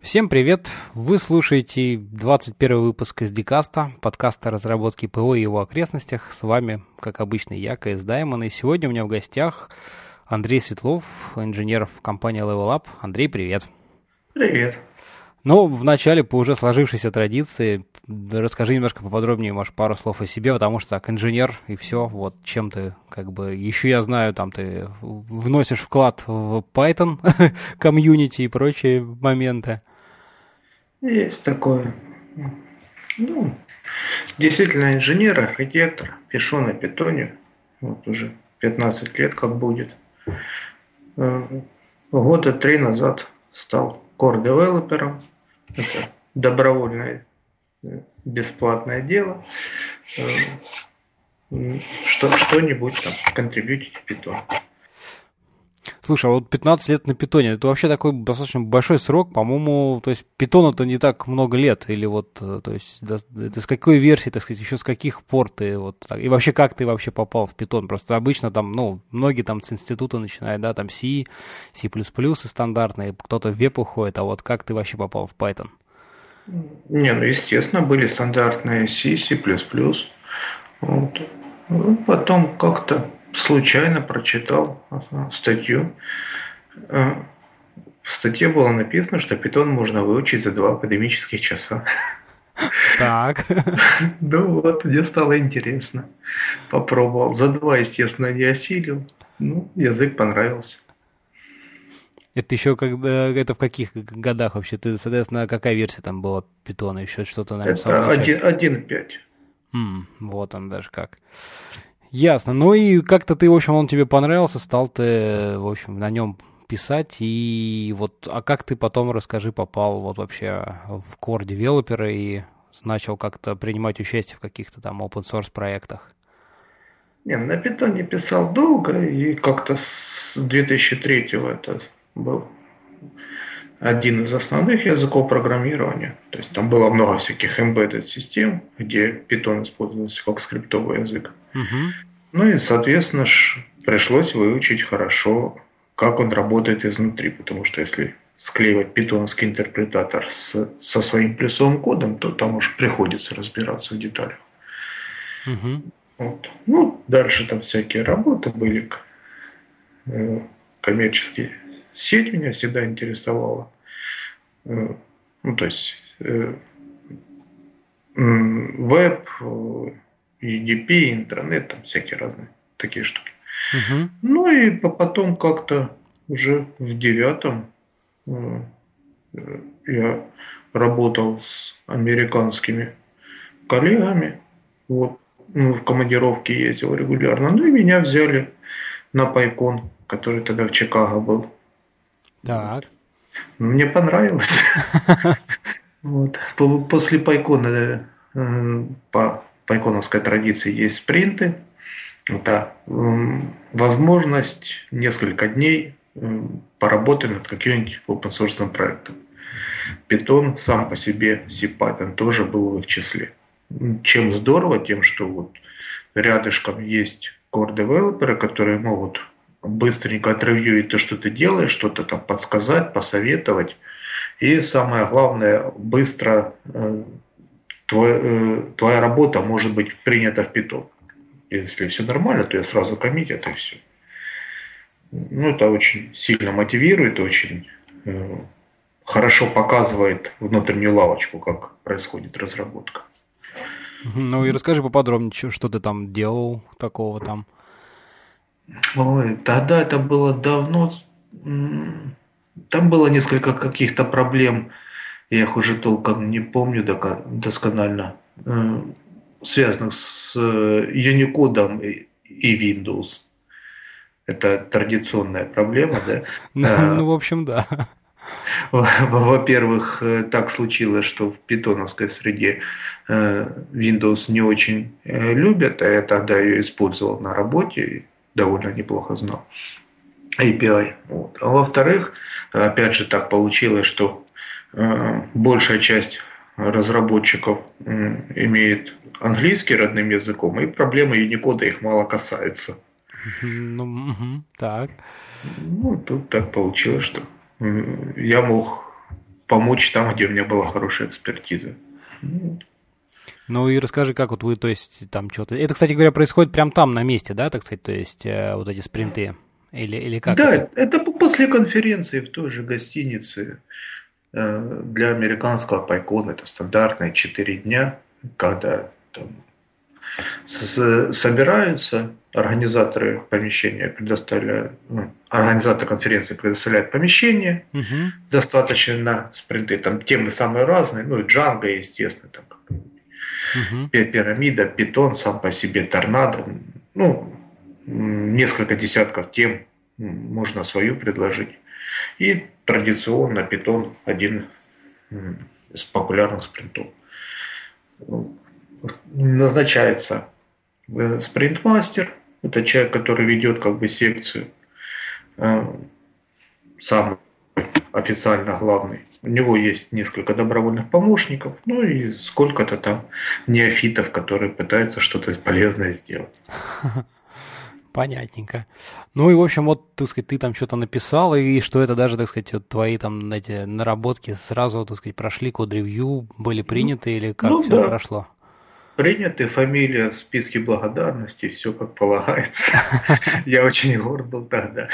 Всем привет! Вы слушаете 21 выпуск из Дикаста, подкаста разработки ПО и его окрестностях. С вами, как обычно, я, КС Даймон. И сегодня у меня в гостях Андрей Светлов, инженер в компании Level Up. Андрей, привет! Привет! Ну, вначале по уже сложившейся традиции расскажи немножко поподробнее, может, пару слов о себе, потому что так, инженер и все, вот чем ты, как бы, еще я знаю, там ты вносишь вклад в Python, комьюнити и прочие моменты. Есть такое. Ну, действительно инженер, архитектор, пишу на питоне, вот уже 15 лет как будет. Э, года три назад стал core-девелопером, это добровольное бесплатное дело. Э, что, что-нибудь там контрибьютить в Python. Слушай, а вот 15 лет на питоне, это вообще такой достаточно большой срок, по-моему, то есть питону это не так много лет, или вот, э, то есть, это с какой версии, так сказать, еще с каких пор ты вот, и вообще как ты вообще попал в питон? Просто обычно там, ну, многие там с института начинают, да, там C, C++ стандартные, кто-то в веб уходит, а вот как ты вообще попал в Python? Не, ну, естественно, были стандартные C, C++, вот. Ну, потом как-то случайно прочитал статью. Э, в статье было написано, что питон можно выучить за два академических часа. Так. Ну вот, мне стало интересно. Попробовал. За два, естественно, не осилил. Ну, язык понравился. Это еще когда это в каких годах вообще? Ты, соответственно, какая версия там была питона? Еще что-то, наверное, Это 1.5. вот он даже как. Ясно. Ну и как-то ты, в общем, он тебе понравился, стал ты, в общем, на нем писать. И вот, а как ты потом, расскажи, попал вот вообще в core девелопера и начал как-то принимать участие в каких-то там open source проектах? Не, на питоне писал долго, и как-то с 2003 это был один из основных языков программирования. То есть там было много всяких embedded систем, где Python использовался как скриптовый язык. Угу. Ну и, соответственно, пришлось выучить хорошо, как он работает изнутри, потому что если склеивать питонский интерпретатор с, со своим плюсовым кодом, то там уж приходится разбираться в деталях. Угу. Вот. Ну, дальше там всякие работы были, э, коммерческие сеть меня всегда интересовала. Э, ну, то есть э, веб, EDP, интернет, там всякие разные такие штуки. Угу. Ну и потом как-то уже в девятом э, я работал с американскими коллегами. Вот, ну, в командировке ездил регулярно. Ну и меня взяли на Пайкон, который тогда в Чикаго был. Так. Мне понравилось. Вот. После Пайкона э, по пайконовской традиции есть спринты. Это возможность несколько дней поработать над каким-нибудь open source проектом. Python сам по себе, C-Python тоже был в их числе. Чем здорово, тем, что вот рядышком есть core девелоперы, которые могут быстренько отревьюить то, что ты делаешь, что-то там подсказать, посоветовать. И самое главное, быстро э, твой, э, твоя работа может быть принята в Python. Если все нормально, то я сразу коммитят и все. Ну, это очень сильно мотивирует, очень э, хорошо показывает внутреннюю лавочку, как происходит разработка. Ну и расскажи поподробнее, что ты там делал такого там. Ой, тогда это было давно. Там было несколько каких-то проблем, я их уже толком не помню досконально, э, связанных с э, Unicode и Windows. Это традиционная проблема, да? Ну, ну, в общем, да. Во-первых, э, так случилось, что в питоновской среде Windows не очень любят, а я тогда ее использовал на работе, довольно неплохо знал. API. Вот. А во-вторых, опять же так получилось, что э, большая часть разработчиков э, имеет английский родным языком, и проблема Unicode их мало касается. Ну, угу, так. Ну, тут так получилось, что я мог помочь там, где у меня была хорошая экспертиза. Ну и расскажи, как вот вы, то есть, там что-то... Это, кстати говоря, происходит прямо там, на месте, да, так сказать, то есть, э, вот эти спринты? Или, или как? Да, это? это после конференции в той же гостинице э, для американского пайкона. Это стандартные 4 дня, когда там, собираются, организаторы помещения предоставляют, ну, организатор конференции предоставляет помещение, угу. достаточно на спринты, там темы самые разные, ну и Джанго, естественно, там угу. пирамида, питон сам по себе, торнадо, ну, несколько десятков тем можно свою предложить. И традиционно питон один из популярных спринтов. Назначается э, спринтмастер, это человек, который ведет как бы секцию, э, самый официально главный. У него есть несколько добровольных помощников, ну и сколько-то там неофитов, которые пытаются что-то полезное сделать. Понятненько. Ну и, в общем, вот, так сказать, ты там что-то написал, и что это даже, так сказать, вот твои там эти наработки сразу, так сказать, прошли код-ревью, были приняты, или как ну, все да. прошло? Приняты, фамилия в списке благодарности, все как полагается. Я очень горд был тогда.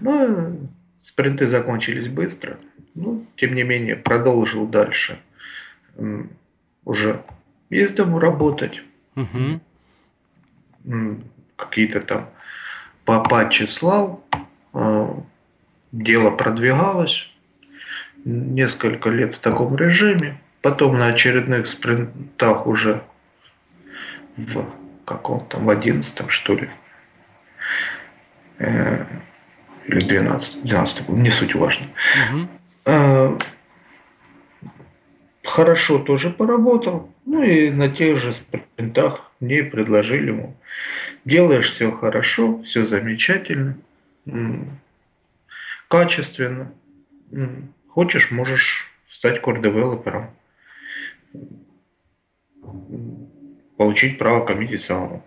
Ну, спринты закончились быстро. Ну, тем не менее, продолжил дальше. Уже ездом работать. Угу какие-то там по патчи слал, а, дело продвигалось несколько лет в таком режиме. Потом на очередных спринтах уже в каком там, в одиннадцатом что ли, э, или 12, 12 не суть важно. Угу. Хорошо тоже поработал, ну и на тех же спринтах мне предложили ему Делаешь все хорошо, все замечательно, качественно. Хочешь, можешь стать core-девелопером. Получить право коммитить самому.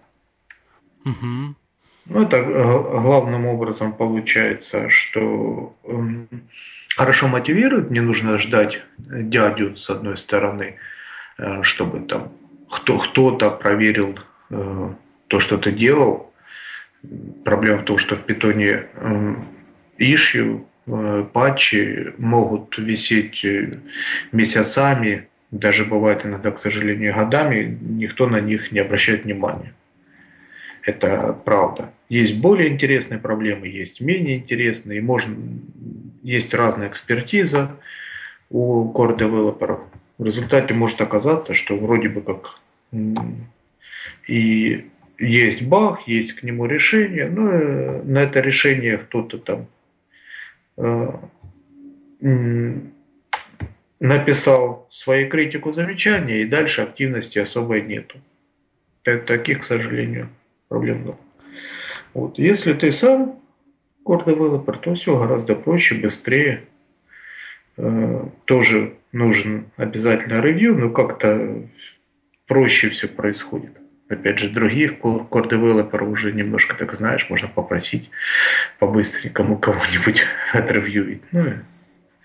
Угу. Ну, это главным образом получается, что хорошо мотивирует, не нужно ждать дядю с одной стороны, э, чтобы там кто, кто-то проверил э, то, что ты делал. Проблема в том, что в питоне ишью, э, патчи могут висеть месяцами, даже бывает иногда, к сожалению, годами, никто на них не обращает внимания. Это правда. Есть более интересные проблемы, есть менее интересные, можно, есть разная экспертиза у core-девелоперов. В результате может оказаться, что вроде бы как и есть баг, есть к нему решение, но э, на это решение кто-то там э, написал свою критику, замечания, и дальше активности особой нету. Таких, к сожалению, проблем. Вот. Если ты сам core developer, то все гораздо проще, быстрее. Тоже нужен обязательно ревью, но как-то проще все происходит. Опять же, других core-девелоперов уже немножко, так знаешь, можно попросить по-быстренькому кого-нибудь отревьюить. Ну и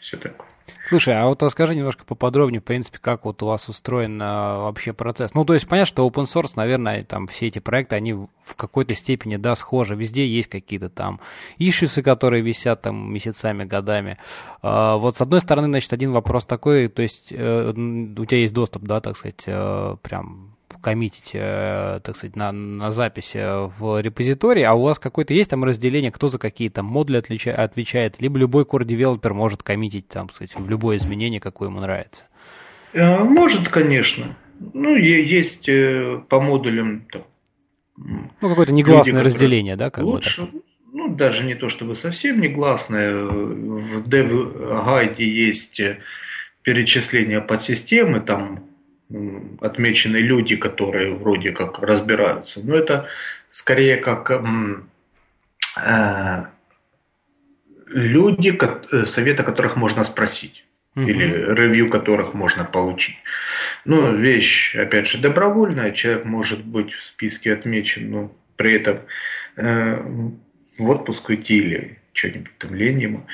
все такое. Слушай, а вот расскажи немножко поподробнее, в принципе, как вот у вас устроен а, вообще процесс. Ну, то есть понятно, что open source, наверное, там все эти проекты, они в какой-то степени, да, схожи. Везде есть какие-то там ишьюсы, которые висят там месяцами, годами. А, вот с одной стороны, значит, один вопрос такой, то есть э, у тебя есть доступ, да, так сказать, э, прям коммитить, э, так сказать, на, на записи в репозитории, а у вас какое-то есть там разделение, кто за какие там модули отлича, отвечает, либо любой core-девелопер может коммитить там, сказать, в любое изменение, какое ему нравится? Э, может, конечно. Ну, есть э, по модулям там, ну, какое-то негласное люди, разделение, да, как лучше, бы Ну, даже не то чтобы совсем негласное. В dev-гайде есть перечисление подсистемы, там отмечены люди, которые вроде как разбираются. Но это скорее как э, люди, э, совета которых можно спросить. Угу. Или ревью которых можно получить. Ну, вещь, опять же, добровольная. Человек может быть в списке отмечен, но при этом э, в отпуск уйти или что-нибудь там Ленимо.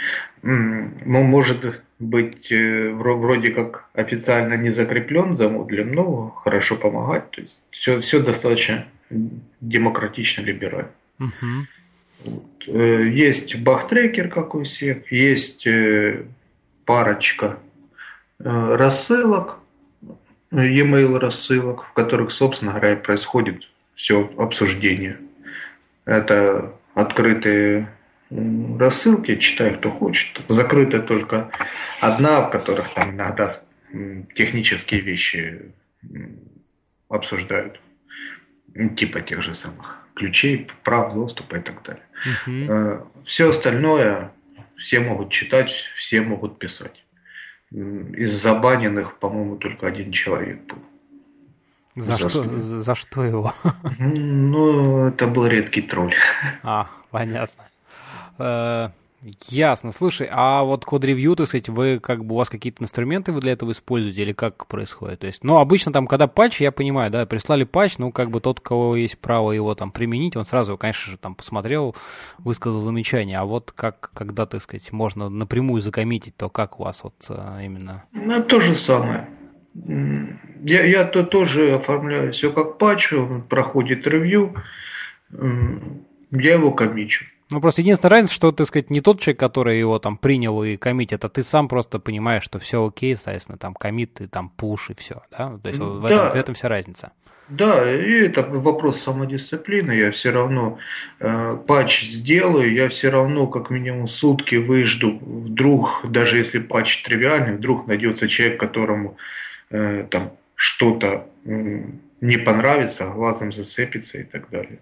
Может быть, э, вроде как официально не закреплен за модулем, но хорошо помогать. То есть все, все достаточно демократично либерально. Угу. Вот. Э, есть бахтрекер, как у всех, есть э, парочка рассылок, e-mail рассылок, в которых, собственно говоря, происходит все обсуждение. Это открытые рассылки, читай, кто хочет. Закрыта только одна, в которых там иногда технические вещи обсуждают. Типа тех же самых ключей, прав доступа и так далее. Угу. Все остальное все могут читать, все могут писать. Из забаненных, по-моему, только один человек был. За, за, что, за что его? Ну, это был редкий тролль. А, понятно. Э, ясно. Слушай, а вот код-ревью, так сказать, вы как бы у вас какие-то инструменты вы для этого используете или как происходит? То есть, ну, обычно там, когда патч, я понимаю, да, прислали патч, ну, как бы тот, у кого есть право его там применить, он сразу, конечно же, там посмотрел, высказал замечание. А вот как, когда, так сказать, можно напрямую закоммитить, то как у вас вот э, именно? Ну, то же самое. Я, я то тоже оформляю все как патч, проходит ревью, я его комичу. Ну, просто единственная разница, что, так сказать, не тот человек, который его там принял и коммитит, а ты сам просто понимаешь, что все окей, соответственно, там коммит и там пуш и все, да? То есть да. в, этом, в этом вся разница. Да, и это вопрос самодисциплины. Я все равно э, патч сделаю, я все равно как минимум сутки выжду. Вдруг, даже если патч тривиальный, вдруг найдется человек, которому э, там что-то э, не понравится, глазом зацепится и так далее.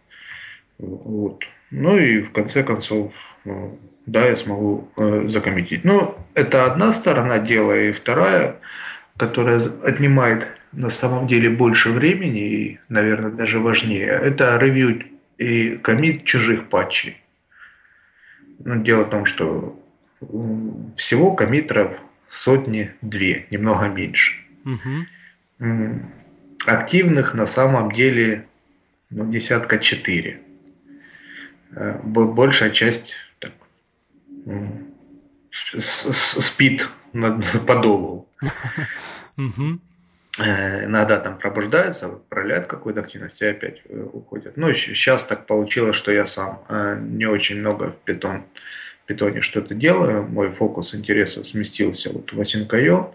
Вот. Ну и в конце концов, ну, да, я смогу э, закоммитить. Но это одна сторона дела, и вторая, которая отнимает на самом деле больше времени и, наверное, даже важнее, это ревью и коммит чужих патчей. Ну, дело в том, что всего коммитеров сотни-две, немного меньше. Угу. Активных на самом деле ну, десятка четыре. Э, большая часть так, спит по долу. Э, иногда там пробуждаются, проявляют какую-то активность и опять э, уходят. Ну, сейчас так получилось, что я сам не очень много в питон, питоне что-то делаю. Мой фокус интереса сместился вот в Async.io.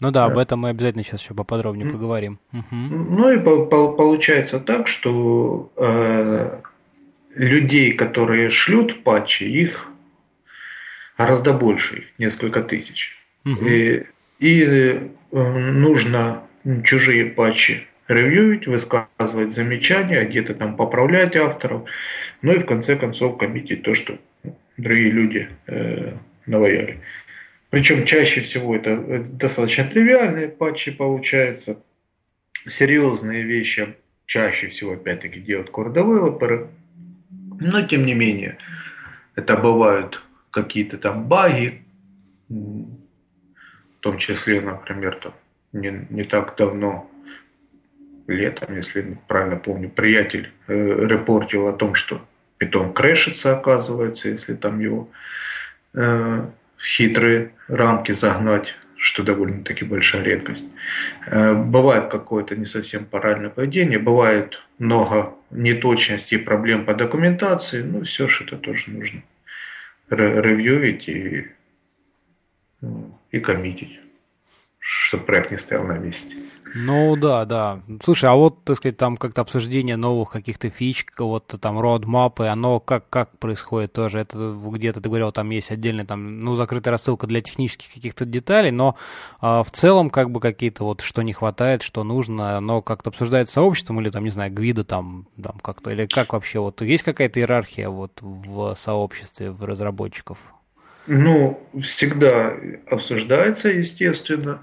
Ну да, об этом мы обязательно сейчас еще поподробнее поговорим. Ну и по по получается так, что людей, которые шлют патчи, их гораздо больше, несколько тысяч. Угу. И, и э, нужно чужие патчи ревьюить, высказывать замечания, где-то там поправлять авторов, ну и в конце концов коммитить то, что другие люди э, наваяли. Причем чаще всего это э, достаточно тривиальные патчи получаются. Серьезные вещи чаще всего опять-таки делают core-девелоперы. Но тем не менее, это бывают какие-то там баги, в том числе, например, там, не, не так давно, летом, если правильно помню, приятель э, репортил о том, что питон крэшится, оказывается, если там его э, хитрые рамки загнать что довольно-таки большая редкость. Э, бывает какое-то не совсем правильное поведение, бывает много неточностей проблем по документации, ну все же это тоже нужно ревьюить и, ну, и коммитить, чтобы проект не стоял на месте. Ну да, да. Слушай, а вот, так сказать, там как-то обсуждение новых каких-то фич, вот там роудмапы, оно как, как происходит тоже? Это где-то ты говорил, там есть отдельная там, ну, закрытая рассылка для технических каких-то деталей, но а, в целом как бы какие-то вот, что не хватает, что нужно, оно как-то обсуждается сообществом или там, не знаю, гвида там, там как-то, или как вообще, вот есть какая-то иерархия вот в сообществе, в разработчиков? Ну, всегда обсуждается, естественно.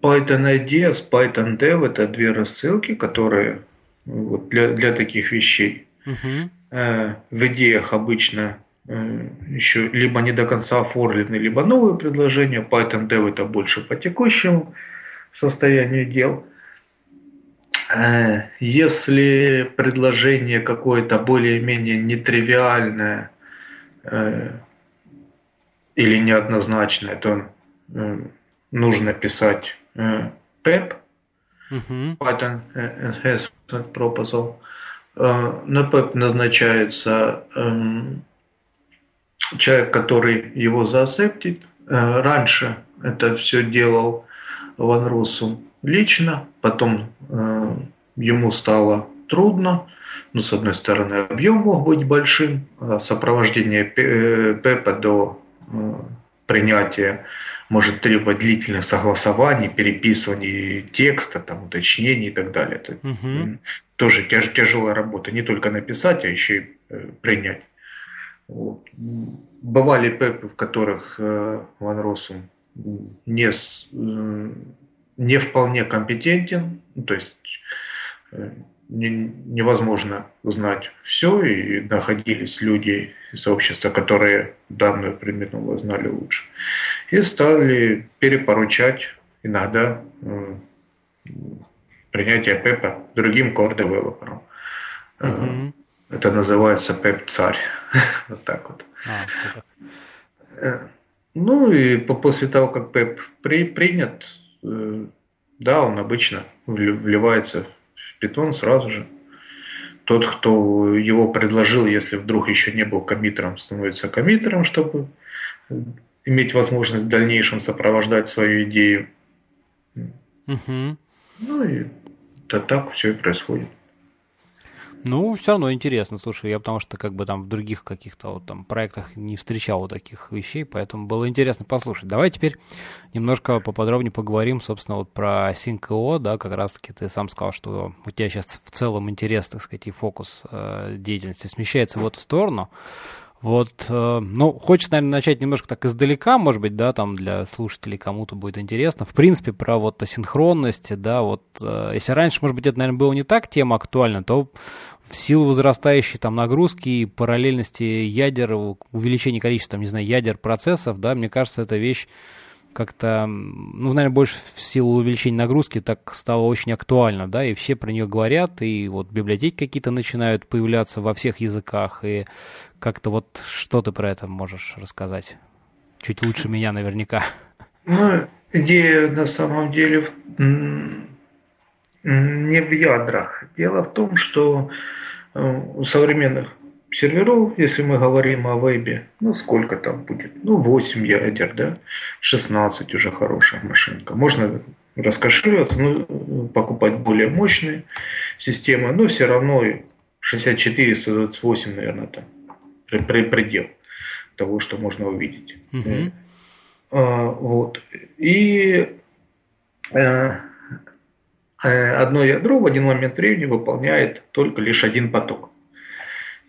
Python IDS, Python Dev – это две рассылки, которые вот для, для таких вещей. Uh-huh. В идеях обычно э, еще либо не до конца оформлены, либо новые предложения. Python Dev – это больше по текущему состоянию дел. Э, если предложение какое-то более-менее нетривиальное, или неоднозначное, то нужно писать PEP, uh-huh. Pattern Enhancement Proposal. На PEP назначается эм, человек, который его заасептит. Раньше это все делал Ван Руссум лично, потом ему стало трудно. Ну, с одной стороны, объем мог быть большим, а сопровождение ПЭПа до э, принятия может требовать длительных согласований, переписываний текста, там, уточнений и так далее. Это угу. тоже тяж, тяжелая работа, не только написать, а еще и э, принять. Вот. Бывали ПЭПы, в которых э, Ван Россум не, не вполне компетентен, ну, то есть не, невозможно знать все, и находились люди из общества, которые данную предметную знали лучше. И стали перепоручать иногда э, принятие ПЭПа другим core-девелоперам. Угу. Это называется ПЭП-царь. вот так вот. А, э, ну и после того, как ПЭП при, принят, э, да, он обычно вливается Python сразу же. Тот, кто его предложил, если вдруг еще не был коммитером, становится коммитером, чтобы иметь возможность в дальнейшем сопровождать свою идею. Угу. Ну и да, так все и происходит. Ну, все равно интересно, слушай, я потому что как бы там в других каких-то вот там проектах не встречал вот таких вещей, поэтому было интересно послушать. Давай теперь немножко поподробнее поговорим, собственно, вот про Sync.io, да, как раз-таки ты сам сказал, что у тебя сейчас в целом интерес, так сказать, и фокус э, деятельности смещается в эту сторону. Вот, э, ну, хочется, наверное, начать немножко так издалека, может быть, да, там для слушателей кому-то будет интересно. В принципе, про вот асинхронность, да, вот, э, если раньше, может быть, это, наверное, было не так тема актуальна, то в силу возрастающей там нагрузки и параллельности ядер, увеличения количества, там, не знаю, ядер процессов, да, мне кажется, эта вещь как-то, ну, наверное, больше в силу увеличения нагрузки так стало очень актуально, да, и все про нее говорят, и вот библиотеки какие-то начинают появляться во всех языках, и как-то вот что ты про это можешь рассказать? Чуть лучше меня наверняка. Ну, идея на самом деле не в ядрах. Дело в том, что э, у современных серверов, если мы говорим о вебе, ну сколько там будет? Ну 8 ядер, да? 16 уже хорошая машинка. Можно раскошеливаться, ну, покупать более мощные системы, но все равно 64, 128, наверное, там предел того, что можно увидеть. Угу. А, вот. И э, э, одно ядро в один момент времени выполняет только лишь один поток.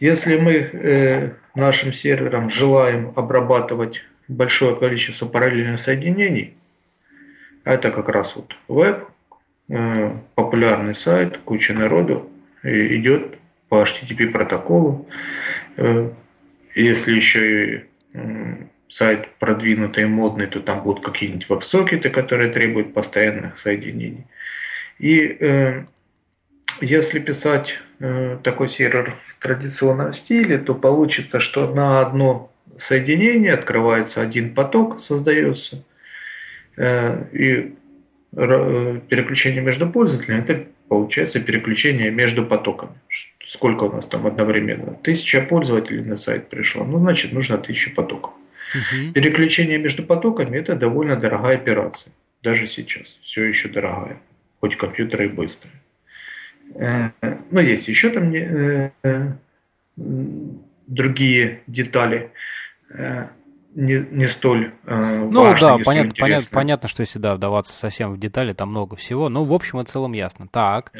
Если мы э, нашим сервером желаем обрабатывать большое количество параллельных соединений, это как раз вот веб, э, популярный сайт, куча народу идет по HTTP протоколу. Э, если еще и сайт продвинутый, модный, то там будут какие-нибудь веб-сокеты, которые требуют постоянных соединений. И э, если писать э, такой сервер в традиционном стиле, то получится, что на одно соединение открывается один поток, создается, э, и э, переключение между пользователями это получается переключение между потоками. Сколько у нас там одновременно? Тысяча пользователей на сайт пришло, ну значит нужно тысяча потоков. Угу. Переключение между потоками это довольно дорогая операция. Даже сейчас все еще дорогая, хоть компьютеры и быстрые. Э, но есть еще там э, э, другие детали не, не столь э, Ну важные, да, понятно, понятно, понятно, что если да, вдаваться совсем в детали, там много всего, но в общем и целом ясно. Так.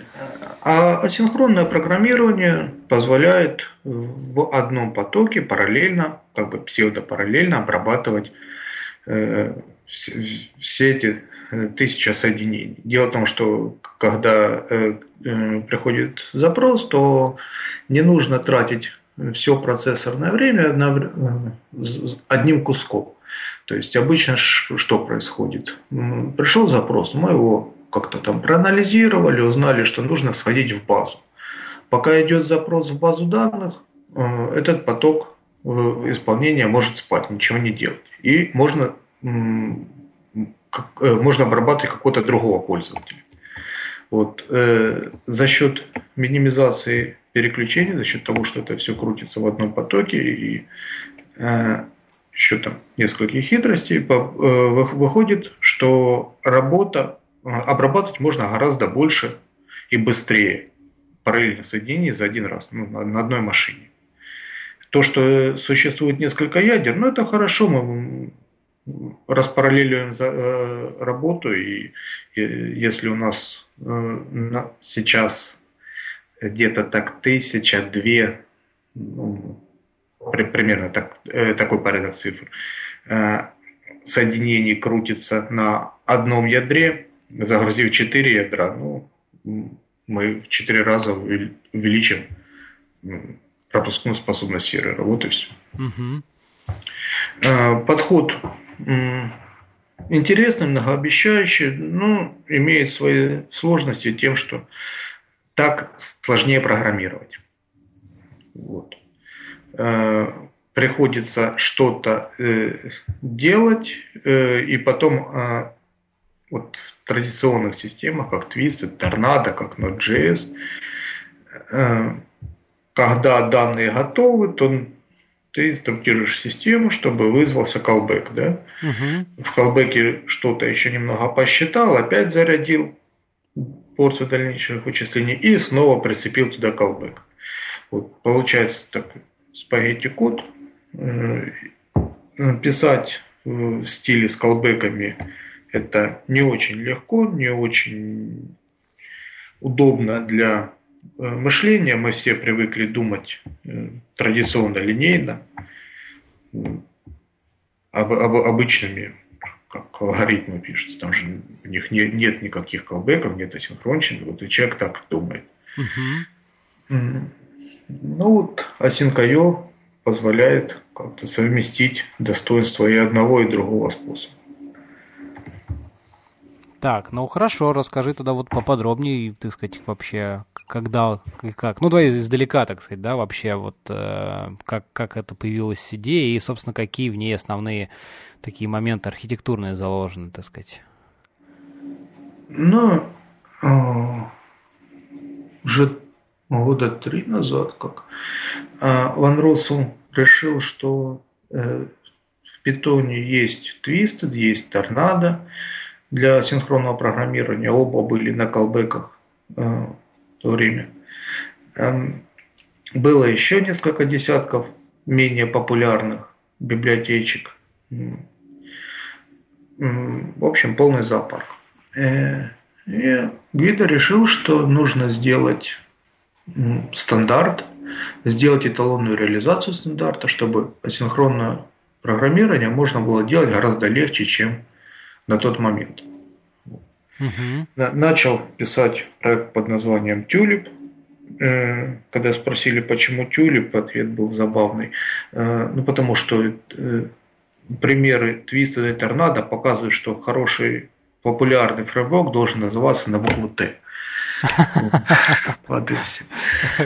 А асинхронное программирование позволяет в одном потоке параллельно, как бы псевдопараллельно обрабатывать э, все, все эти э, тысячи соединений. Дело в том, что когда э, э, приходит запрос, то не нужно тратить все процессорное время одним куском. То есть обычно что происходит? Пришел запрос, мы его как-то там проанализировали, узнали, что нужно сходить в базу. Пока идет запрос в базу данных, этот поток исполнения может спать, ничего не делать. И можно, можно обрабатывать какого-то другого пользователя. Вот, э, за счет минимизации переключений, за счет того, что это все крутится в одном потоке и э, еще там несколько хитростей, по, э, выходит, что работа, э, обрабатывать можно гораздо больше и быстрее параллельных соединений за один раз ну, на, на одной машине. То, что существует несколько ядер, ну это хорошо, мы распараллеливаем э, работу, и, если у нас э, сейчас где-то так тысяча, две, ну, при, примерно так, э, такой порядок цифр, соединений крутится на одном ядре, загрузив четыре ядра, ну, мы в четыре раза увеличим пропускную способность сервера. Вот и все. Угу. Подход интересный, многообещающий, но имеет свои сложности тем, что так сложнее программировать. Вот. Э, приходится что-то э, делать, э, и потом вот в традиционных системах, как Twisted, Tornado, как Node.js, когда данные готовы, то ты инструктируешь систему, чтобы вызвался callback. Да? Угу. В callback что-то еще немного посчитал, опять зарядил порцию дальнейших вычислений и снова прицепил туда callback. Вот, получается так, спагетти код. Э, писать в стиле с колбеками это не очень легко, не очень удобно для мышления мы все привыкли думать э, традиционно линейно, об, об, обычными, как алгоритмы пишутся, там же у них не, нет никаких колбеков, нет асинхронщины, вот и человек так думает. Угу. Ну вот Async.io позволяет как-то совместить достоинства и одного, и другого способа. Так, ну хорошо, расскажи тогда вот поподробнее, так сказать, вообще, когда и как. Ну, давай издалека, так сказать, да, вообще, вот э, как, как это появилась идея и, собственно, какие в ней основные такие моменты архитектурные заложены, так сказать. Ну, уже года три назад, как э, Ван Россел решил, что э, в питоне есть Twisted, есть торнадо, для синхронного программирования. Оба были на колбеках э, в то время. Эм, было еще несколько десятков менее популярных библиотечек. В общем, полный зоопарк. Э, и Гвида решил, что нужно сделать стандарт, сделать эталонную реализацию стандарта, чтобы асинхронное программирование можно было делать гораздо легче, чем на тот момент. Угу. Начал писать проект под названием «Тюлип». Э, когда спросили, почему «Тюлип», ответ был забавный. Э, ну, потому что э, примеры Twisted и Торнадо показывают, что хороший популярный фреймворк должен называться на букву «Т».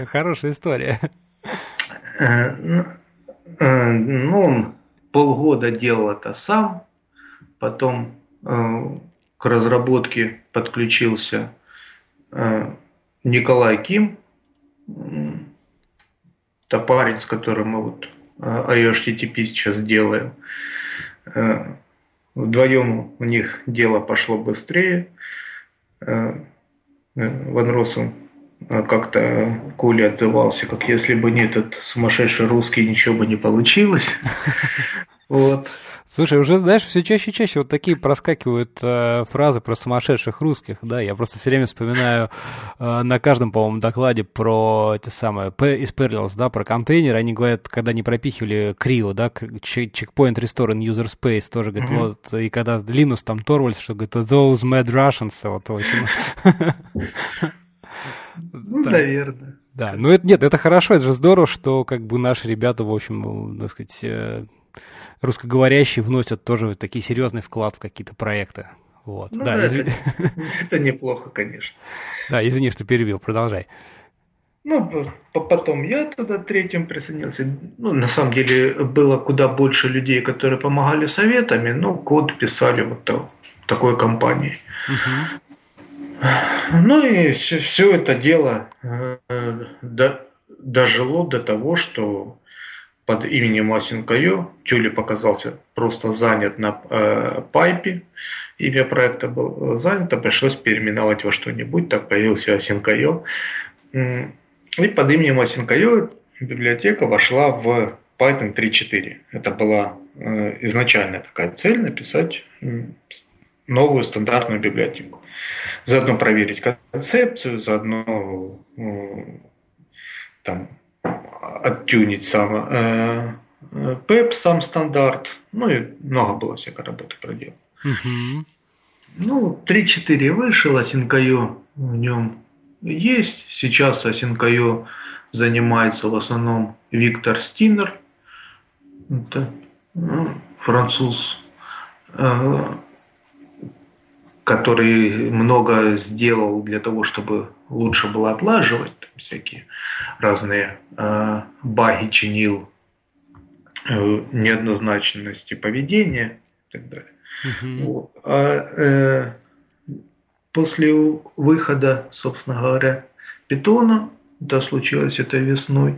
Хорошая история. Ну, он полгода делал это сам, потом к разработке подключился э, Николай Ким, это парень, с которым мы вот IOHTTP сейчас делаем. Э, вдвоем у них дело пошло быстрее. Ван Россум как-то Коля отзывался, как если бы не этот сумасшедший русский, ничего бы не получилось. Вот. Слушай, уже, знаешь, все чаще и чаще вот такие проскакивают э, фразы про сумасшедших русских, да, я просто все время вспоминаю э, на каждом, по-моему, докладе про те самые, из Perils, да, про контейнер, они говорят, когда не пропихивали Крио, да, Checkpoint Restore in User Space, тоже, говорит, mm-hmm. вот, и когда Линус там Торвальд, что говорит, those mad Russians, вот, в общем. Ну, наверное. Да, ну это нет, это хорошо, это же здорово, что как бы наши ребята, в общем, так сказать, э, русскоговорящие вносят тоже такие серьезный вклад в какие-то проекты. Вот. Ну, да, да, извини. Это, это неплохо, конечно. Да, извини, что перебил, продолжай. Ну, потом я туда третьим присоединился. Ну, на самом деле было куда больше людей, которые помогали советами, но код писали вот так, такой компании. Угу. Ну и все, все это дело э, до, дожило до того, что под именем asyncio Tulip оказался просто занят на э, PyPI. Имя проекта было занято, пришлось переименовать во что-нибудь, так появился asyncio. И под именем asyncio библиотека вошла в Python 3.4. Это была э, изначальная такая цель написать новую стандартную библиотеку. Заодно проверить концепцию, заодно э, там, оттюнить сам э, PEP, сам стандарт. Ну и много было всякой работы проделано. Угу. Ну, 3.4 вышел, asyncio в нем есть. Сейчас asyncio занимается в основном Виктор Стинер. Это ну, француз, э, который много сделал для того, чтобы лучше было отлаживать там всякие разные э, баги чинил, э, неоднозначности поведения и так далее. Угу. Вот. А э, После выхода, собственно говоря, питона, да, случилось это весной,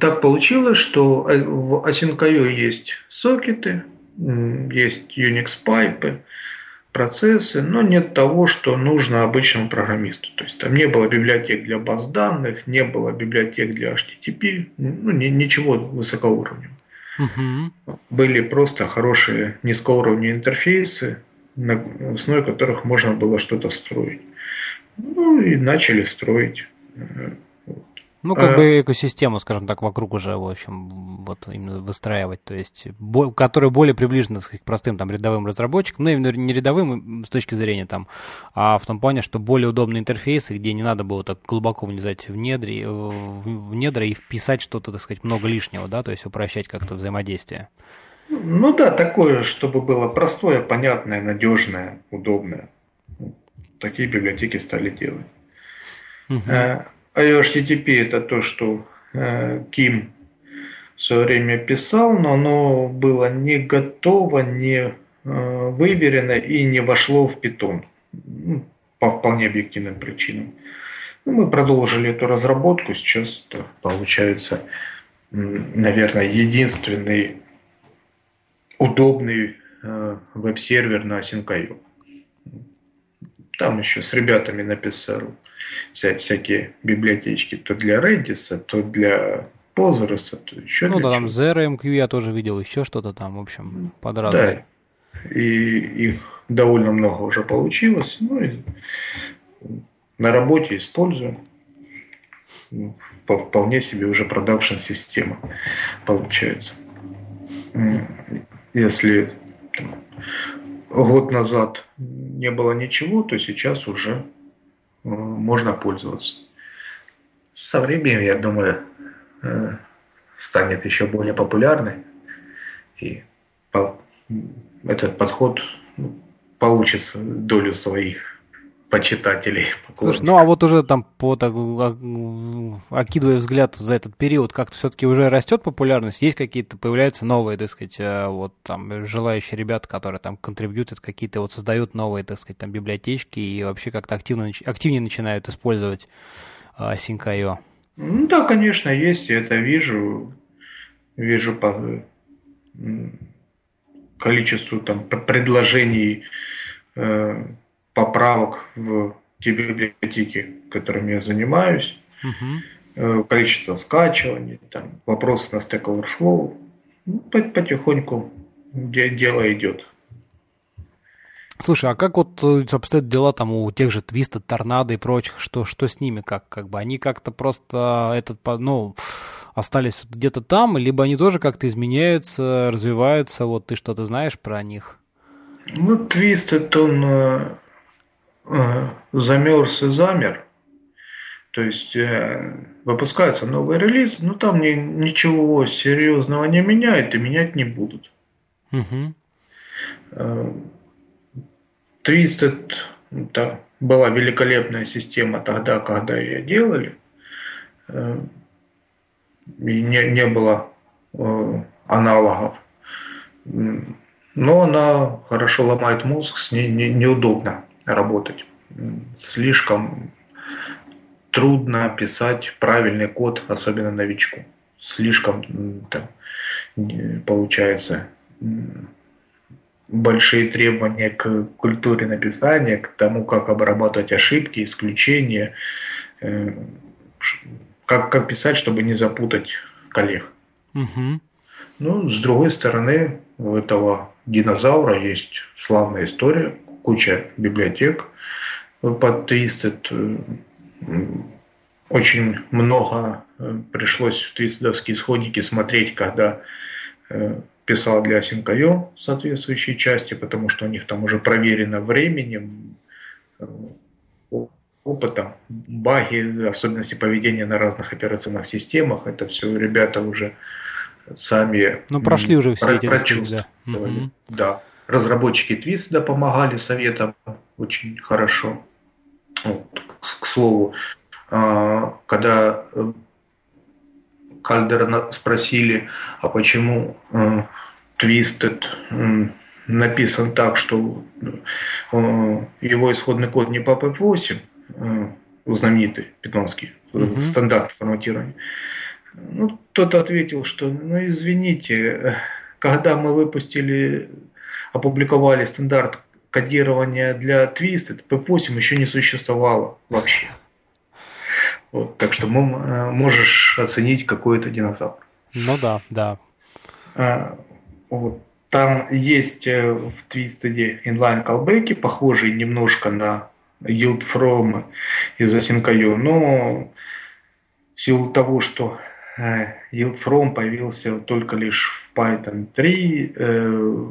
так получилось, что э, в Async.io есть сокеты, есть Unix пайпы, процессы, но нет того, что нужно обычному программисту. То есть там не было библиотек для баз данных, не было библиотек для HTTP, ну, ничего высокоуровневого. Угу. Были просто хорошие низкоуровневые интерфейсы, на основе которых можно было что-то строить. Ну и начали строить. Ну, как а, бы экосистему, скажем так, вокруг уже, в общем, вот именно выстраивать, то есть, бо, которая более приближена к простым там рядовым разработчикам, ну, именно не рядовым с точки зрения там, а в том плане, что более удобные интерфейсы, где не надо было так глубоко влезать в недри, в, в недра и вписать что-то, так сказать, много лишнего, да, то есть упрощать как-то взаимодействие. Ну да, такое, чтобы было простое, понятное, надежное, удобное. Такие библиотеки стали делать. Угу. А HTTP это то, что э, Ким в свое время писал, но оно было не готово, не э, выверено и не вошло в питон ну, по вполне объективным причинам. Ну, мы продолжили эту разработку. Сейчас это получается, наверное, единственный удобный э, веб-сервер на Async.io. Там еще с ребятами написал всякие библиотечки то для Redis, то для Postgres, то еще Ну да, там ZRMQ я тоже видел, еще что-то там, в общем, под разные. Да, и их довольно много уже получилось. Ну и на работе используем. Ну, вполне себе уже продакшн система получается. Если год назад не было ничего, то сейчас уже можно пользоваться. Со временем, я думаю, э, станет еще более популярной. И этот подход ну, получит долю своих почитателей. Слушай, ну а вот уже там по так, окидывая взгляд за этот период, как-то все-таки уже растет популярность, есть какие-то, появляются новые, так сказать, э, вот там желающие ребята, которые там контрибьютят какие-то, вот создают новые, так сказать, там библиотечки и вообще как-то активно, активнее начинают использовать Sync.io. Ну да, конечно, есть, я это вижу, вижу по количеству там предложений э, поправок в те библиотеки, которыми я занимаюсь, угу. количество скачиваний, там, вопросы на Stack Overflow. Ну, потихоньку дело идет. Слушай, а как вот э, обстоят дела там у тех же Твиста, Торнадо и прочих? Что, что с ними? Как, как бы они как-то просто этот, ну, остались где-то там, либо они тоже как-то изменяются, развиваются? Вот ты что-то знаешь про них? Ну, Твист это он замерз и замер. То есть э, выпускается новый релиз, но там ни, ничего серьезного не меняет и менять не будут. Угу. Twisted это была великолепная система тогда, когда ее делали. Э, и не, не было э, аналогов. Но она хорошо ломает мозг, с ней не, неудобно работать. Слишком трудно писать правильный код, особенно новичку. Слишком там, получается большие требования к культуре написания, к тому, как обрабатывать ошибки, исключения, э, как, как писать, чтобы не запутать коллег. Угу. Ну, с другой стороны, у этого динозавра есть славная история, куча библиотек под Twisted. Очень много э, пришлось в твистедовские исходники смотреть, когда э, писал для Синкайо соответствующие части, потому что у них там уже проверено временем, э, опытом, баги, особенности поведения на разных операционных системах. Это все ребята уже сами ну, прошли уже все эти прочувствовали. Да. Угу. да. Разработчики Твиста помогали советам очень хорошо. Вот, к слову, а, когда э, Кальдера спросили, а почему э, Twisted написан так, что э, его исходный код не PAP8, э, знаменитый питонский угу. стандарт форматирования. Ну, тот ответил, что, ну, извините, когда мы выпустили, опубликовали стандарт кодирования для Twisted, P8 еще не существовало вообще. Вот, так что можешь оценить какой-то динозавр. Ну да, да. А, вот. Там есть э, в Twisted inline callback, похожие немножко на yield from из Async.io, но в силу того, что э, yield from появился только лишь в Python 3, э,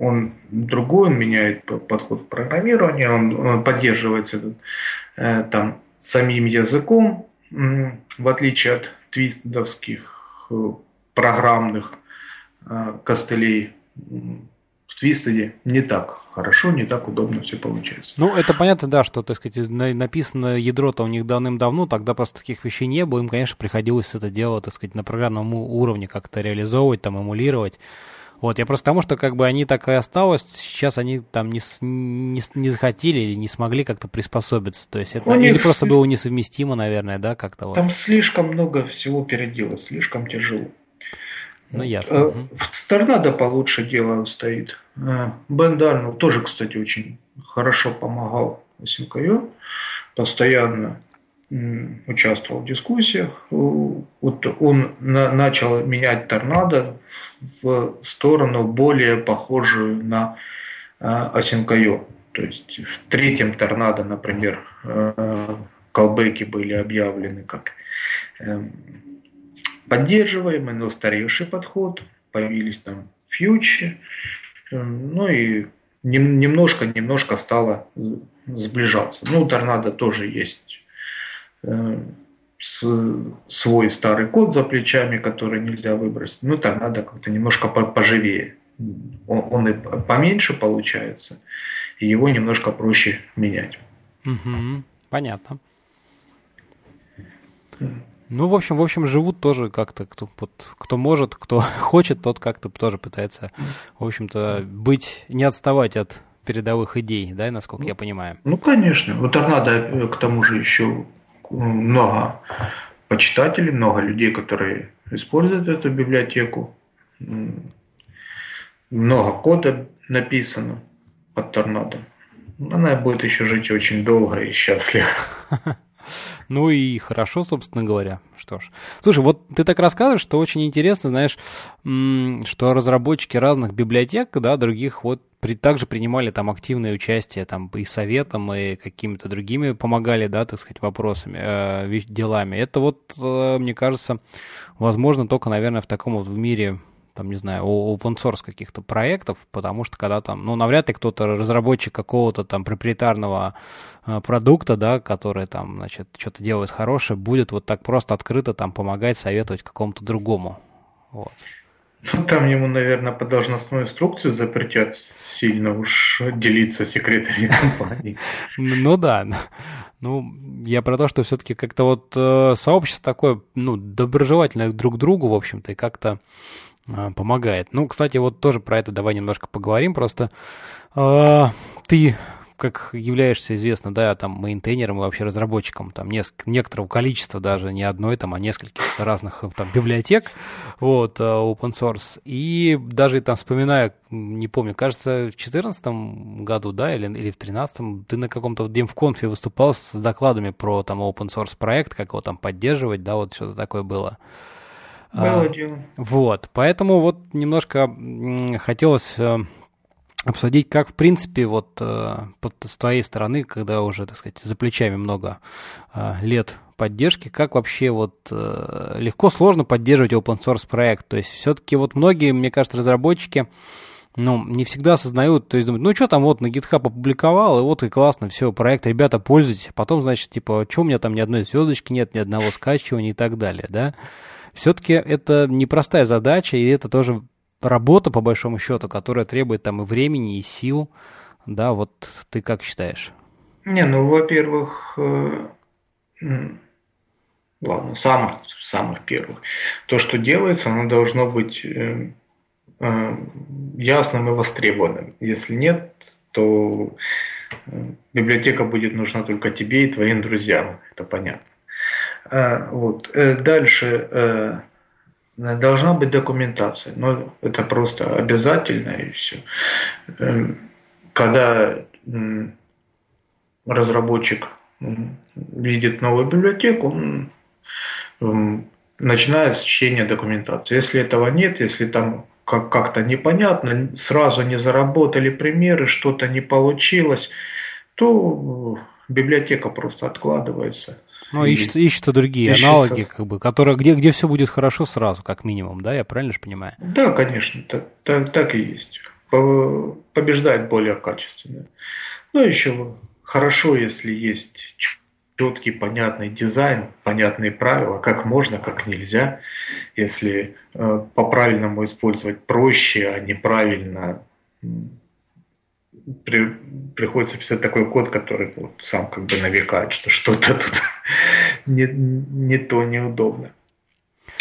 он другой, он меняет подход к программированию, он, он поддерживается там самим языком, в отличие от твистедовских программных Э, костылей в Твистеде не так хорошо, не так удобно все получается. Ну, это понятно, да, что, так сказать, написано ядро-то у них давным-давно, тогда просто таких вещей не было, им, конечно, приходилось это дело, так сказать, на программном уровне как-то реализовывать, там, эмулировать. Вот, я просто потому, что как бы они так и осталось, сейчас они там не, не, не захотели или не смогли как-то приспособиться. То есть это или просто было несовместимо, наверное, да, как-то вот. Там слишком много всего переделать, слишком тяжело. Ну, ясно. Э, в Торнадо получше дело стоит. Э, Бен Дарнелл тоже, кстати, очень хорошо помогал Синкаю. Постоянно участвовал в дискуссиях. Вот он начал менять торнадо в сторону более похожую на Асинкайо. То есть в третьем торнадо, например, э, колбеки были объявлены как эм, поддерживаемый, но устаревший подход, появились там фьючи, ну и немножко-немножко стало сближаться. Ну, Торнадо тоже есть э, свой старый код за плечами, который нельзя выбросить. Ну, Торнадо как-то немножко поживее. Он, он и поменьше получается, и его немножко проще менять. Угу, понятно. Ну, в общем, в общем, живут тоже как-то, кто, вот, кто может, кто хочет, тот как-то тоже пытается, в общем-то, быть, не отставать от передовых идей, да, насколько ну, я понимаю. Ну, конечно. Вот Торнадо, э, к тому же, еще много почитателей, много людей, которые используют эту библиотеку. Много кода написано под торнадо. Она будет еще жить очень долго и счастливо. Ну и хорошо, собственно говоря. Что ж. Слушай, вот ты так рассказываешь, что очень интересно, знаешь, что разработчики разных библиотек, да, других вот при, также принимали там активное участие там и советом, и какими-то другими помогали, да, так сказать, вопросами, э, делами. Это вот, э, мне кажется, возможно только, наверное, в таком вот в мире там, не знаю, open source каких-то проектов, потому что когда там, ну, навряд ли кто-то разработчик какого-то там проприетарного э, продукта, да, который там, значит, что-то делает хорошее, будет вот так просто открыто там помогать, советовать какому-то другому. Вот. Ну, там ему, наверное, по должностной инструкции запретят сильно уж делиться секретами компании. Ну да. Ну, я про то, что все-таки как-то вот э, сообщество такое, ну, доброжелательное друг к другу, в общем-то, и как-то помогает. Ну, кстати, вот тоже про это давай немножко поговорим. Просто э, ты как являешься известно, да, там, мейнтейнером и вообще разработчиком там неск- некоторого количества даже, не одной там, а нескольких разных там библиотек, вот, э, open source. И даже там вспоминая, не помню, кажется, в 2014 году, да, или, или в 2013 ты на каком-то вот DemConf выступал с докладами про там open source проект, как его там поддерживать, да, вот что-то такое было. Было а. Вот, поэтому вот немножко хотелось э, обсудить, как, в принципе, вот э, под, с твоей стороны, когда уже, так сказать, за плечами много э, лет поддержки, как вообще вот легко, сложно поддерживать open source проект. То есть все-таки вот многие, мне кажется, разработчики, ну, не всегда осознают, то есть думают, ну, что там вот на GitHub опубликовал, и вот и классно, все, проект, ребята, пользуйтесь. А потом, значит, типа, что у меня там ни одной звездочки нет, ни одного скачивания и так далее, да. Все-таки это непростая задача, и это тоже работа, по большому счету, которая требует там и времени, и сил, да, вот ты как считаешь? Не, ну, во-первых, э, ладно, самых, самых первых. То, что делается, оно должно быть э, э, ясным и востребованным. Если нет, то библиотека будет нужна только тебе и твоим друзьям, это понятно. Вот. Дальше Должна быть документация, но это просто обязательно и все. Когда разработчик видит новую библиотеку, он начинает с чтения документации. Если этого нет, если там как-то непонятно, сразу не заработали примеры, что-то не получилось, то библиотека просто откладывается. Ну, ищутся, ищутся другие ищется. аналоги, как бы, которые, где, где все будет хорошо сразу, как минимум, да, я правильно же понимаю? Да, конечно, так, так, так и есть. Побеждает более качественно. Ну, еще хорошо, если есть четкий, понятный дизайн, понятные правила, как можно, как нельзя. Если э, по-правильному использовать проще, а неправильно при, приходится писать такой код, который вот сам как бы навекает, что что-то тут не, не то неудобно.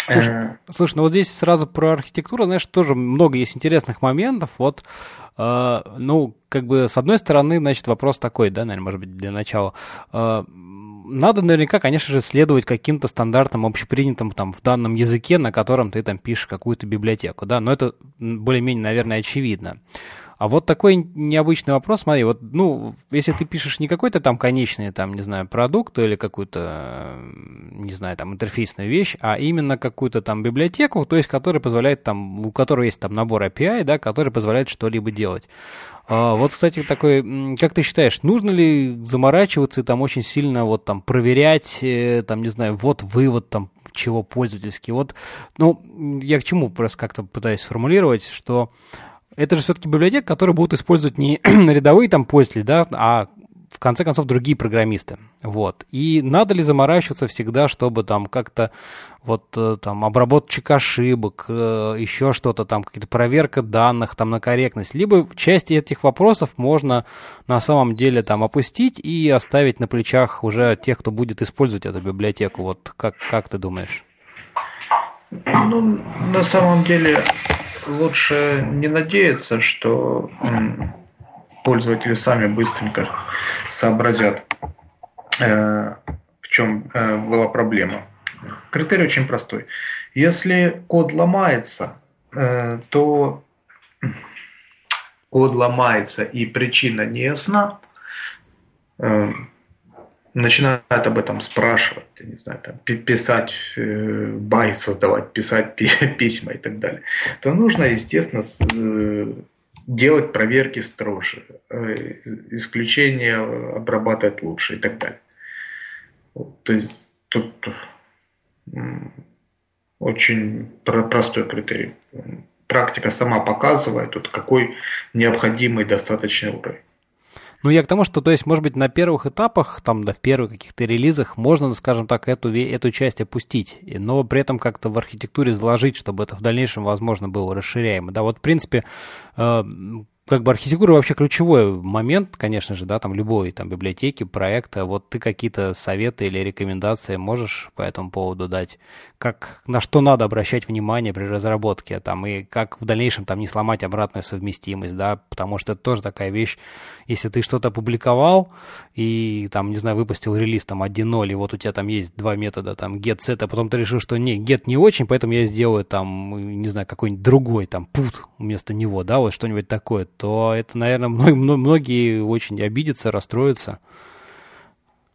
Слушай, э. слушай, ну вот здесь сразу про архитектуру, знаешь, тоже много есть интересных моментов. Вот, э, ну, как бы, с одной стороны, значит, вопрос такой, да, наверное, может быть, для начала. Э, надо наверняка, конечно же, следовать каким-то стандартам общепринятым там в данном языке, на котором ты там пишешь какую-то библиотеку, да, но это более-менее, наверное, очевидно. А вот такой необычный вопрос, смотри, вот, ну, если ты пишешь не какой-то там конечный, там, не знаю, продукт или какую-то, не знаю, там, интерфейсную вещь, а именно какую-то там библиотеку, то есть, которая позволяет там, у которой есть там набор API, да, который позволяет что-либо делать. А, вот, кстати, такой, как ты считаешь, нужно ли заморачиваться и там очень сильно вот там проверять, э, там, не знаю, вот вывод там чего пользовательский. Вот, ну, я к чему просто как-то пытаюсь сформулировать, что это же все-таки библиотека, которую будут использовать не рядовые там пользователи, да, а в конце концов другие программисты. Вот. И надо ли заморачиваться всегда, чтобы там как-то вот э, там обработчик ошибок, э, еще что-то там, какая-то проверка данных там на корректность. Либо части этих вопросов можно на самом деле там опустить и оставить на плечах уже тех, кто будет использовать эту библиотеку. Вот как, как ты думаешь? Ну, на самом деле лучше не надеяться, что пользователи сами быстренько сообразят, э, в чем э, была проблема. Критерий очень простой. Если код ломается, э, то код ломается и причина не ясна, начинают об этом спрашивать, не знаю, там, писать э, бай, создавать, писать письма и так далее, то нужно, естественно, э, делать проверки строже, э, исключения обрабатывать лучше и так далее. Вот, то есть тут очень простой критерий. Практика сама показывает, вот какой необходимый достаточный уровень. Ну, я к тому, что, то есть, может быть, на первых этапах, там, да, в первых каких-то релизах можно, скажем так, эту, эту часть опустить, но при этом как-то в архитектуре заложить, чтобы это в дальнейшем, возможно, было расширяемо. Да, вот, в принципе, э, как бы архитектура вообще ключевой момент, конечно же, да, там любой там библиотеки, проекта. Вот ты какие-то советы или рекомендации можешь по этому поводу дать? Как, на что надо обращать внимание при разработке, там, и как в дальнейшем там не сломать обратную совместимость, да, потому что это тоже такая вещь, если ты что-то опубликовал и там, не знаю, выпустил релиз там 1.0, и вот у тебя там есть два метода, там, get, set, а потом ты решил, что не, get не очень, поэтому я сделаю там, не знаю, какой-нибудь другой там put вместо него, да, вот что-нибудь такое, то это, наверное, многие очень обидятся, расстроятся.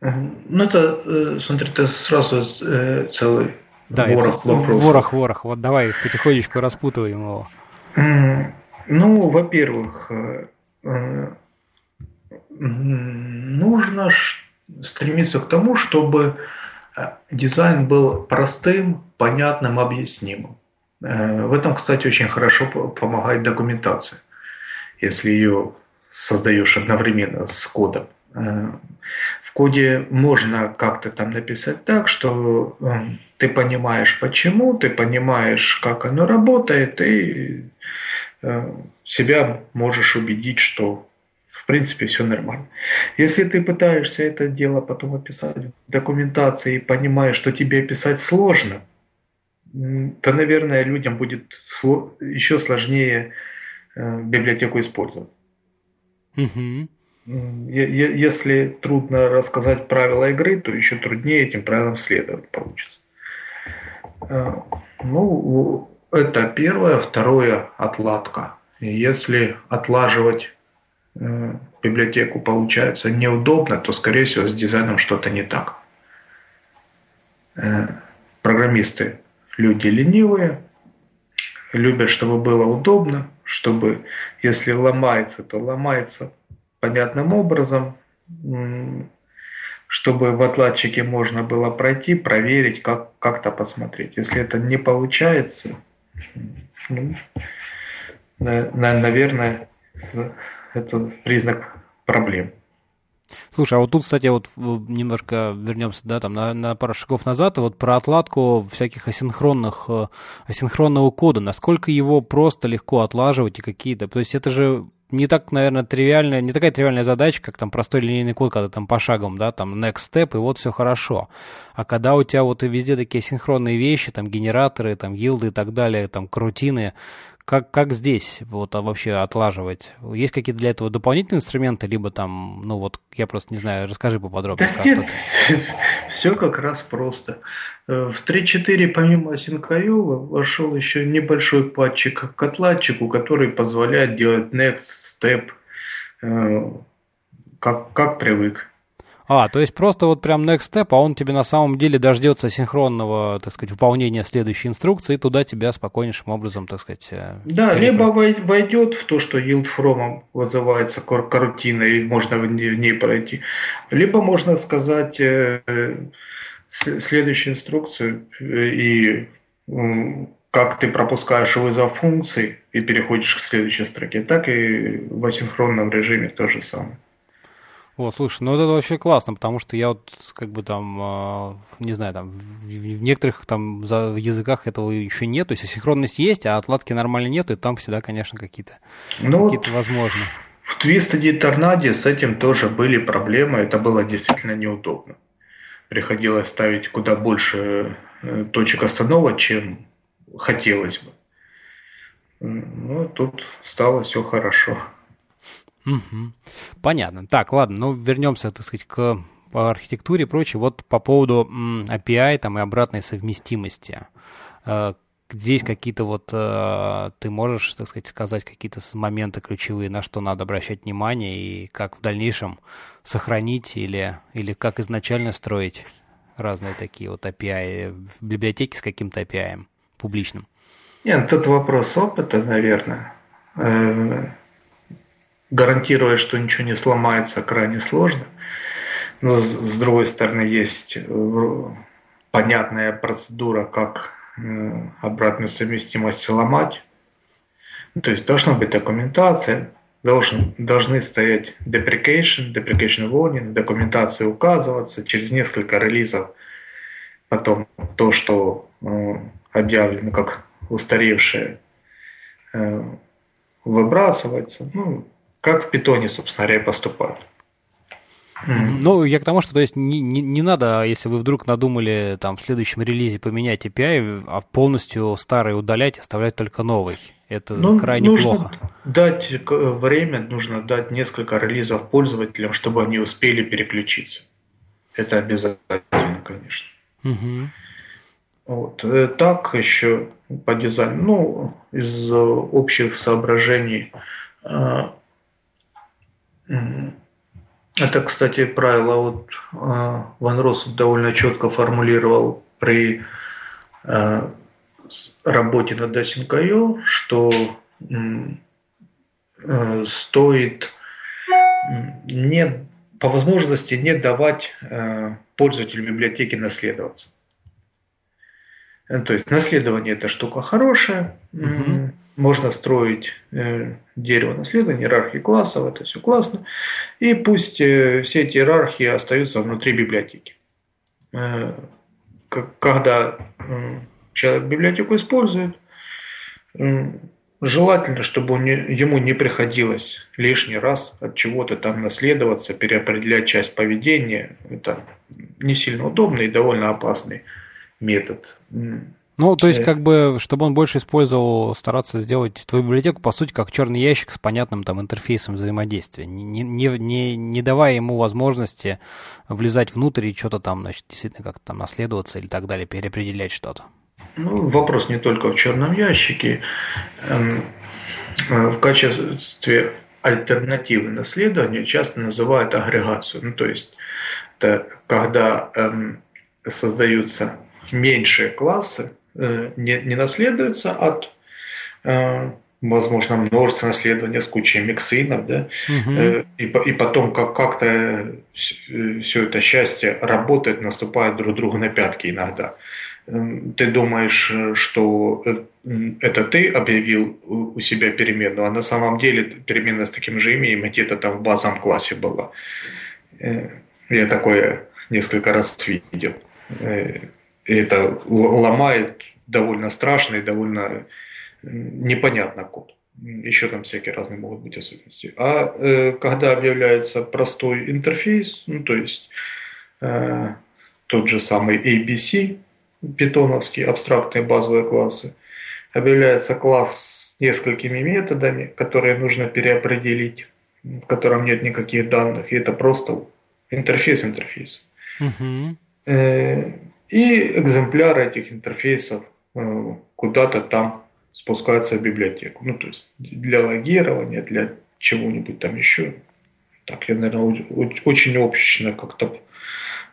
Ну, это, э, смотри, это сразу э, целый да, ворох вопросов. Ворох, ворох. Вот давай потихонечку распутываем его. Ну, во-первых, э, нужно стремиться к тому, чтобы дизайн был простым, понятным, объяснимым. В этом, кстати, очень хорошо помогает документация если ее создаешь одновременно с кодом. Э, в коде можно как-то там написать так, что э, ты понимаешь почему, ты понимаешь, как оно работает, и э, себя можешь убедить, что в принципе все нормально. Если ты пытаешься это дело потом описать в документации и понимаешь, что тебе описать сложно, то, наверное, людям будет еще сложнее библиотеку использовать. Угу. Если трудно рассказать правила игры, то еще труднее этим правилам следовать получится. Э, ну, это первое. Второе – отладка. Если отлаживать э, библиотеку получается неудобно, то, скорее всего, с дизайном что-то не так. Программисты – люди ленивые, любят, чтобы было удобно, чтобы, если ломается, то ломается понятным образом, чтобы в отладчике можно было пройти, проверить, как, как-то посмотреть. Если это не получается, ну, наверное, это признак проблем. Слушай, а вот тут, кстати, вот немножко вернемся, да, там на, на пару шагов назад, вот про отладку всяких асинхронных, э, асинхронного кода, насколько его просто легко отлаживать и какие-то, то есть это же не так, наверное, тривиальная, не такая тривиальная задача, как там простой линейный код, когда там по шагам, да, там next step, и вот все хорошо. А когда у тебя вот и везде такие синхронные вещи, там генераторы, там гилды и так далее, там крутины, как, как здесь вот а вообще отлаживать? Есть какие-то для этого дополнительные инструменты, либо там, ну вот, я просто не знаю, расскажи поподробнее. Да нет, все как раз просто. Э, в 3.4 помимо Async.io вошел еще небольшой патчик к отладчику, который позволяет делать next step, э, как, как привык. А, то есть просто вот прям next step, а он тебе на самом деле дождется синхронного, так сказать, выполнения следующей инструкции, и туда тебя спокойнейшим образом, так сказать... Э, да, либо войдет в то, что yield from вызывается карутиной, и можно в ней пройти, либо можно сказать э, следующую инструкцию э, и как ты пропускаешь вызов функций и переходишь к следующей строке, так и в асинхронном режиме то же самое. О, слушай, ну это вообще классно, потому что я вот как бы там, э, не знаю, там в, в некоторых там за, языках этого еще нет, то есть синхронность есть, а отладки нормально нет, и там всегда, конечно, какие-то ну, какие возможны. В Twisted и Торнаде с этим тоже были проблемы, это было действительно неудобно. Приходилось ставить куда больше э, точек остановок, чем хотелось бы. Ну, тут стало все хорошо. Угу. Понятно. Так, ладно, ну вернемся, так сказать, к архитектуре и прочее. Вот по поводу API там, и обратной совместимости. Э, здесь какие-то вот э, ты можешь, так сказать, сказать какие-то моменты ключевые, на что надо обращать внимание и как в дальнейшем сохранить или, или как изначально строить разные такие вот API в библиотеке с каким-то API публичным? Нет, тут вопрос опыта, наверное. Гарантировать, что ничего не сломается, крайне сложно. Но с другой стороны, есть э, понятная процедура, как э, обратную совместимость ломать. То есть должна быть документация, должен, должны стоять deprecation, deprecation warning, документация указываться, через несколько релизов потом то, что э, объявлено как устаревшее, э, выбрасывается. Ну, как в питоне, собственно говоря, поступают. Ну, я к тому, что то есть не, не, не надо, если вы вдруг надумали там в следующем релизе поменять API, а полностью старый удалять, оставлять только новый. Это ну, крайне нужно плохо. Дать время, нужно дать несколько релизов пользователям, чтобы они успели переключиться. Это обязательно, конечно. Угу. Вот. Э, так еще по дизайну, ну, из общих соображений э, это, кстати, правило вот э, Ван Росс довольно четко формулировал при э, работе над Async.io, что э, стоит не, по возможности не давать пользователю библиотеки наследоваться. То есть наследование это штука хорошая, угу можно строить э, дерево наследования, иерархии классов, это все классно. И пусть э, все эти иерархии остаются внутри библиотеки. Э, когда человек библиотеку использует, желательно, чтобы ему не приходилось лишний раз от чего-то там наследоваться, переопределять часть поведения. Это не сильно удобный и довольно опасный метод. Ну, то есть, как бы, чтобы он больше использовал, стараться сделать твою библиотеку, по сути, как черный ящик с понятным там интерфейсом взаимодействия, не, не, не, не давая ему возможности влезать внутрь и что-то там, значит, действительно как-то там наследоваться или так далее, переопределять что-то. Ну, вопрос не только в черном ящике. Эм, э, в качестве альтернативы наследования часто называют агрегацию. Ну, то есть, это когда эм, создаются меньшие классы, Э, не, не наследуется от э, возможно, множество наследования с кучей миксинов, да, угу. и, и потом как, как-то все это счастье работает, наступает друг другу на пятки иногда. Ты думаешь, что это ты объявил у себя перемену, а на самом деле перемена с таким же именем где-то там в базовом классе была. Я такое несколько раз видел. И это ломает довольно страшно и довольно непонятно код. Еще там всякие разные могут быть особенности. А э, когда объявляется простой интерфейс, ну то есть э, тот же самый ABC, питоновский, абстрактные базовые классы, объявляется класс с несколькими методами, которые нужно переопределить, в котором нет никаких данных, и это просто интерфейс интерфейса. Угу. Э, и экземпляры этих интерфейсов э, куда-то там спускаются в библиотеку. Ну, то есть для логирования, для чего-нибудь там еще. Так, я, наверное, очень общечно как-то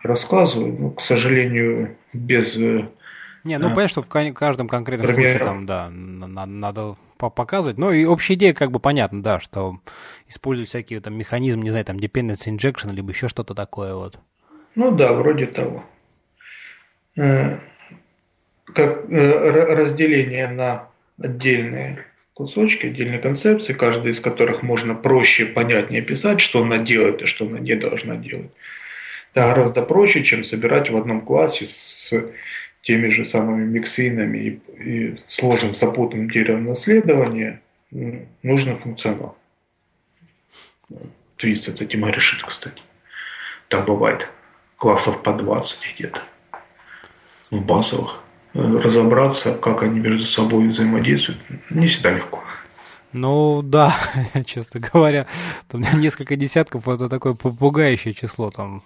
рассказываю, но, к сожалению, без... Э, Не, ну, а, понятно, что в каждом конкретном примеров. случае там, да, надо показывать. Ну, и общая идея как бы понятна, да, что используют всякие там механизмы, не знаю, там dependency injection, либо еще что-то такое вот. Ну да, вроде того. Как э, разделение на отдельные кусочки, отдельные концепции, каждый из которых можно проще, понятнее писать, что она делает и что она не должна делать. Это гораздо проще, чем собирать в одном классе с теми же самыми миксинами и, и сложным запутанным деревом наследования нужно функционал. Твист это тема решит, кстати. Там бывает классов по 20 где-то базовых. Разобраться, как они между собой взаимодействуют, не всегда легко. Ну да, честно говоря, там несколько десятков это такое попугающее число там.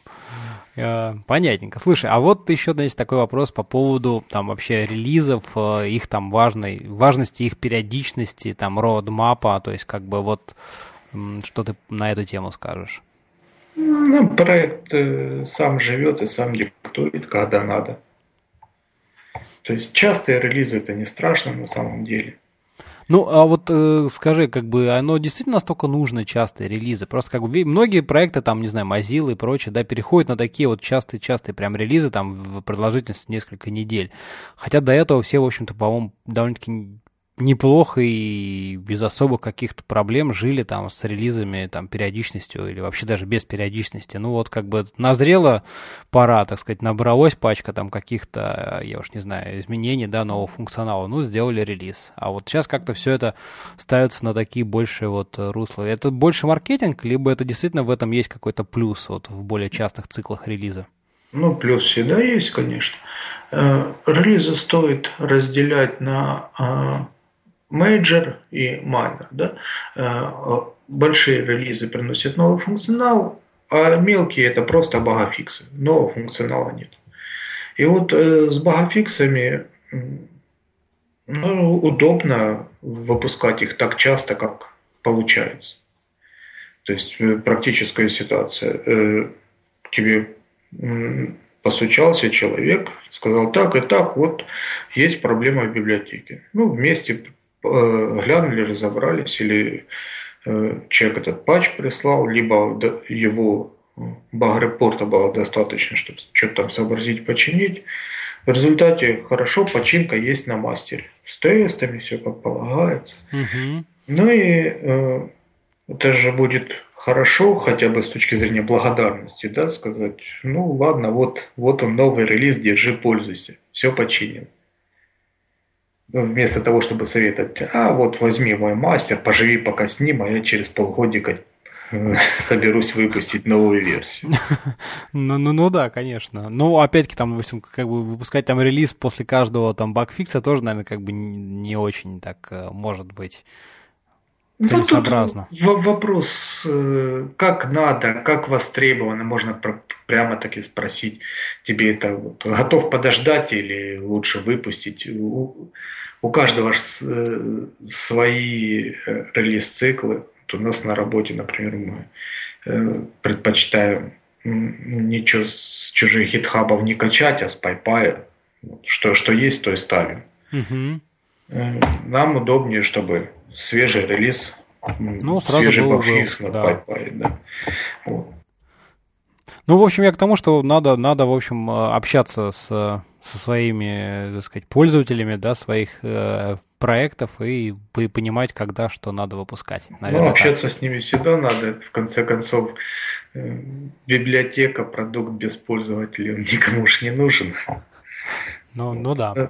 Э, понятненько. Слушай, а вот еще есть такой вопрос по поводу там вообще релизов, э, их там важной, важности их периодичности, там роудмапа, то есть как бы вот что ты на эту тему скажешь? Ну, проект э, сам живет и сам диктует, когда надо. То есть частые релизы это не страшно на самом деле. Ну, а вот э, скажи, как бы оно действительно настолько нужно, частые релизы? Просто как бы многие проекты, там, не знаю, Mozilla и прочее, да, переходят на такие вот частые-частые прям релизы, там, в продолжительности несколько недель. Хотя до этого все, в общем-то, по-моему, довольно-таки неплохо и без особых каких-то проблем жили там с релизами, там, периодичностью или вообще даже без периодичности. Ну вот как бы назрела пора, так сказать, набралась пачка там каких-то, я уж не знаю, изменений, да, нового функционала, ну, сделали релиз. А вот сейчас как-то все это ставится на такие большие вот русла. Это больше маркетинг, либо это действительно в этом есть какой-то плюс вот в более частых циклах релиза? Ну, плюс всегда есть, конечно. Э, релизы стоит разделять на major и minor. Да? Э, большие релизы приносят новый функционал, а мелкие это просто багфиксы. Нового функционала нет. И вот э, с багфиксами ну, удобно выпускать их так часто, как получается. То есть э, практическая ситуация. Тебе постучался человек, сказал так и так, вот есть проблема в библиотеке. Ну, вместе Э, глянули, разобрались, или э, человек этот патч прислал, либо его баг-репорта было достаточно, чтобы что-то там сообразить, починить. В результате хорошо, починка есть на мастере. С тестами все как полагается. Угу. Ну и э, это же будет хорошо, хотя бы с точки зрения благодарности, да, сказать, ну ладно, вот, вот он новый релиз, держи, пользуйся, все починено. Вместо того, чтобы советовать, а вот возьми мой мастер, поживи пока с ним, а я через полгодика э, соберусь выпустить новую версию. ну, ну, ну да, конечно. Ну, опять-таки, там, допустим, как бы выпускать там релиз после каждого там багфикса тоже, наверное, как бы не очень так э, может быть ну, целесообразно. Ну, вопрос, э, как надо, как востребовано, можно прямо таки спросить, тебе это вот, готов подождать или лучше выпустить? У, каждого э, свои э, релиз-циклы. Вот у нас на работе, например, мы предпочитаем ничего с чужих гитхабов не качать, а с пайпая. Что, что есть, то и ставим. Угу. Нам удобнее, чтобы свежий релиз, ну, сразу свежий был, багфикс на да. PyPy, да. Вот. Ну, в общем, я к тому, что надо, надо в общем, э, общаться с, со своими, так сказать, пользователями, да, своих э, проектов и понимать, когда что надо выпускать. Наверное, ну, общаться так. с ними всегда надо. В конце концов, э, библиотека, продукт без пользователей, он никому уж не нужен. Ну, ну да.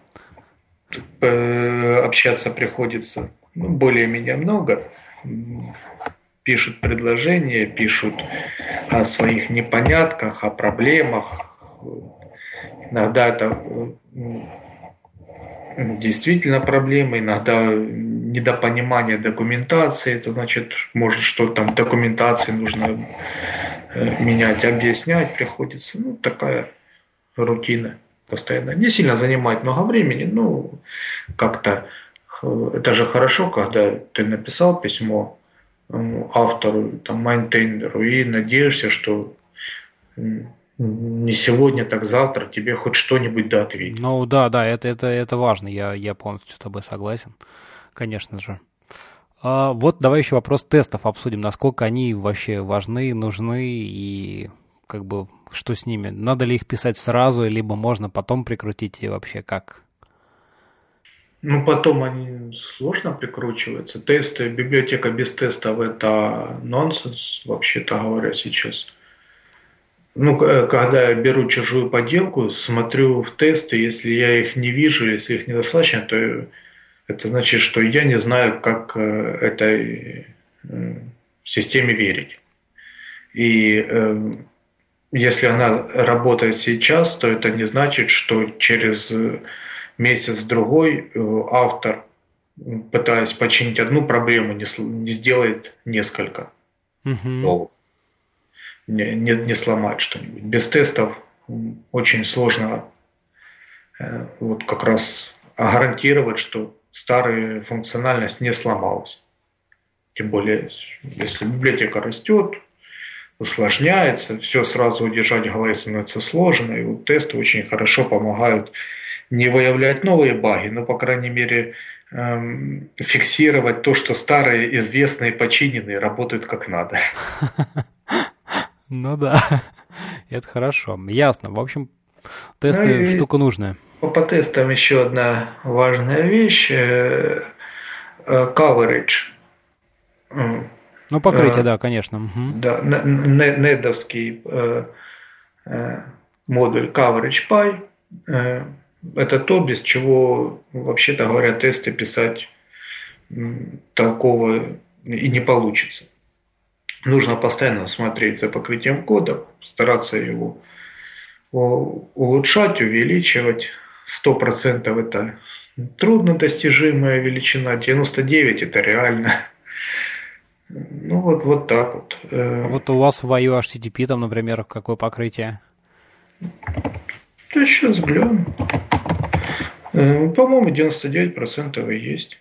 Э, общаться приходится ну, более-менее много. Пишут предложения, пишут о своих непонятках, о проблемах. Иногда это действительно проблемы, иногда недопонимание документации, это значит, может, что там документации нужно э, менять, объяснять приходится. Ну, такая рутина постоянно. Не сильно занимает много времени, но как-то это же хорошо, когда ты написал письмо автору, там, майнтендеру, и надеешься, что не сегодня, так завтра тебе хоть что-нибудь да ответит. Ну да, да, это, это, это важно, я, я полностью с тобой согласен, конечно же. А, вот давай еще вопрос тестов обсудим, насколько они вообще важны, нужны и как бы что с ними. Надо ли их писать сразу, либо можно потом прикрутить и вообще как? Ну, потом они сложно прикручиваются. Тесты, библиотека без тестов – это нонсенс, вообще-то говоря, сейчас. Ну, когда я беру чужую поделку, смотрю в тесты, если я их не вижу, если их недостаточно, то это значит, что я не знаю, как э, этой э, системе верить. И э, если она работает сейчас, то это не значит, что через месяц-другой э, автор, пытаясь починить одну проблему, не, не сделает несколько угу. Не, не, не сломает что-нибудь. Без тестов очень сложно э, вот как раз гарантировать, что старая функциональность не сломалась. Тем более, если библиотека растет, усложняется, все сразу удержать в голове становится сложно, и вот тесты очень хорошо помогают не выявлять новые баги, но, по крайней мере, эм, фиксировать то, что старые, известные, починенные работают как надо. Ну да, это хорошо. Ясно. В общем, тесты ну, штука нужная. По тестам еще одна важная вещь. Э, coverage. Ну, покрытие, да, конечно. Угу. Да, недовский модуль coverage py. Это то, без чего, вообще-то говоря, тесты писать толково и не получится. Нужно постоянно смотреть за покрытием кода, стараться его улучшать, увеличивать. 100% это трудно достижимая величина, 99% это реально. Ну вот, вот так вот. Э, вот у вас в IO HTTP там, например, какое покрытие? Да сейчас глянем. Э, по-моему, 99% и есть.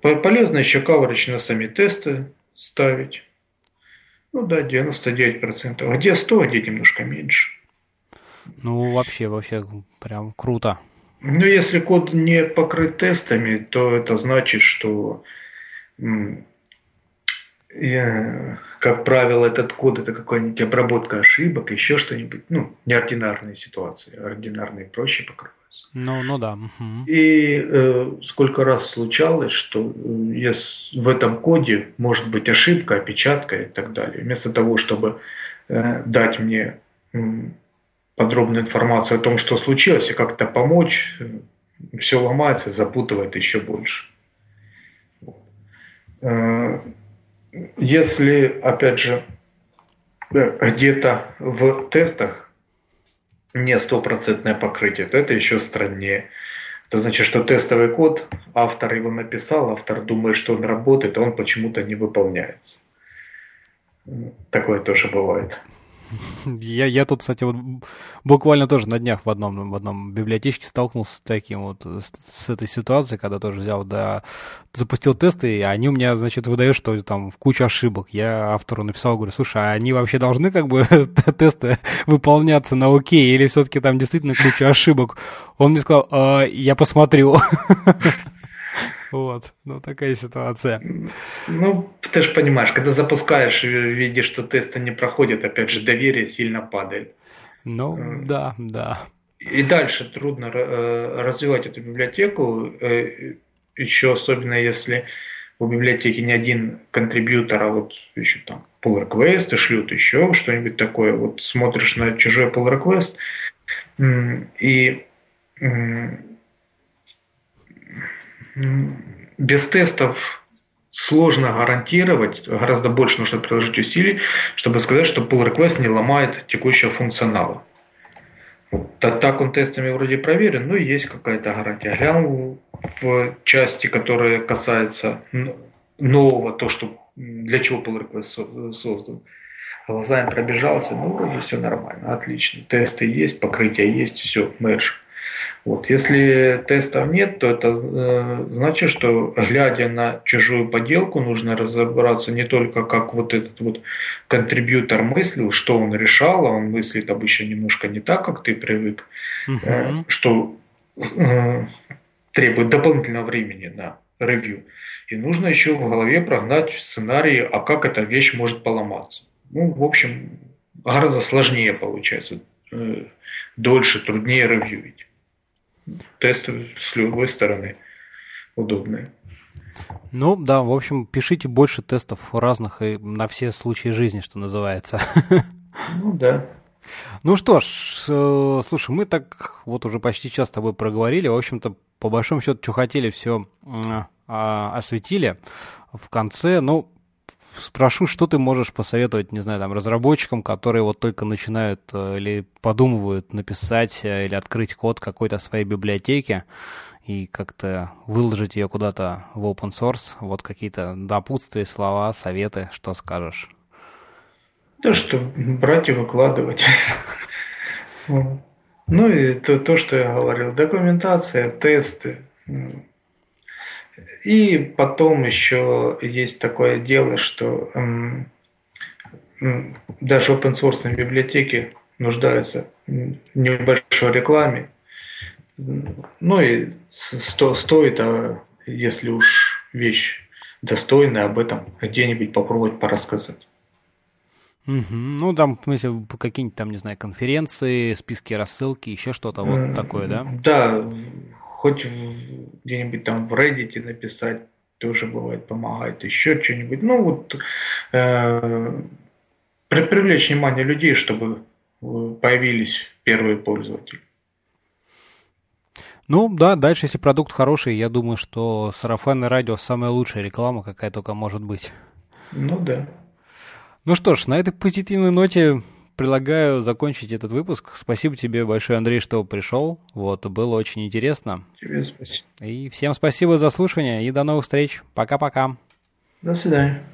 Полезно еще coverage на сами тесты ставить. Ну да, 99%. А где 100, а где немножко меньше. Ну, вообще, вообще, прям круто. Ну, если код не покрыт тестами, то это значит, что я, как правило, этот код это какая-нибудь обработка ошибок, еще что-нибудь, ну, неординарные ситуации, ординарные проще покрываются. Ну, ну да. И э, сколько раз случалось, что э, в этом коде может быть ошибка, опечатка и так далее. Вместо того, чтобы э, дать мне э, подробную информацию о том, что случилось, и как-то помочь, э, все ломается, запутывает еще больше. Э, если, опять же, э, где-то в тестах не стопроцентное покрытие, то это еще страннее. Это значит, что тестовый код, автор его написал, автор думает, что он работает, а он почему-то не выполняется. Такое тоже бывает. Я, я тут, кстати, вот буквально тоже на днях в одном, в одном библиотечке столкнулся с таким вот, с, с этой ситуацией, когда тоже взял, да, запустил тесты, и они у меня, значит, выдают, что там куча ошибок. Я автору написал, говорю, слушай, а они вообще должны как бы тесты выполняться на окей, или все-таки там действительно куча ошибок? Он мне сказал, а, я посмотрю. Вот, ну такая ситуация. Ну, ты же понимаешь, когда запускаешь и видишь, что тесты не проходят, опять же, доверие сильно падает. Ну, э, да, да. И дальше трудно э, развивать эту библиотеку, э, еще особенно если у библиотеки не один контрибьютор, а вот еще там pull request шлют, еще что-нибудь такое. Вот смотришь на чужой pull request и без тестов сложно гарантировать, гораздо больше нужно приложить усилий, чтобы сказать, что pull request не ломает текущего функционала. Так, так он тестами вроде проверен, но есть какая-то гарантия. Глянул в части, которая касается нового, то, что для чего pull request создан. Глазами пробежался, ну, вроде все нормально, отлично. Тесты есть, покрытие есть, все, мерж. Вот. Если тестов нет, то это э, значит, что глядя на чужую поделку, нужно разобраться не только как вот этот вот контрибьютор мыслил, что он решал, а он мыслит обычно немножко не так, как ты привык, угу. э, что э, требует дополнительного времени на ревью. И нужно еще в голове прогнать сценарии, а как эта вещь может поломаться. Ну, в общем, гораздо сложнее получается, э, дольше, труднее ревьюить тесты с любой стороны удобные. Ну да, в общем, пишите больше тестов разных и на все случаи жизни, что называется. Ну да. Ну что ж, э, слушай, мы так вот уже почти час с тобой проговорили. В общем-то, по большому счету, что хотели, все а, осветили. В конце, ну, спрошу, что ты можешь посоветовать, не знаю, там, разработчикам, которые вот только начинают э, или подумывают написать э, или открыть код какой-то своей библиотеки и как-то выложить ее куда-то в open source, вот какие-то допутствия, слова, советы, что скажешь? Да что, брать и выкладывать. Ну и то, то, что я говорил, документация, тесты, и потом еще есть такое дело, что даже open source библиотеки нуждаются в небольшой рекламе. Ну и сто, стоит, а если уж вещь достойная, об этом где-нибудь попробовать порассказать. Угу. Ну, там, в смысле, какие-нибудь там, не знаю, конференции, списки рассылки, еще что-то вот такое, да? Да, хоть где-нибудь там в Reddit написать, тоже бывает помогает, еще что-нибудь. Ну вот э, привлечь внимание людей, чтобы э, появились первые пользователи. Ну да, дальше, если продукт хороший, я думаю, что сарафанное радио самая лучшая реклама, какая только может быть. Ну да. Ну что ж, на этой позитивной ноте предлагаю закончить этот выпуск. Спасибо тебе большое, Андрей, что пришел. Вот, было очень интересно. Тебе спасибо. И всем спасибо за слушание и до новых встреч. Пока-пока. До свидания.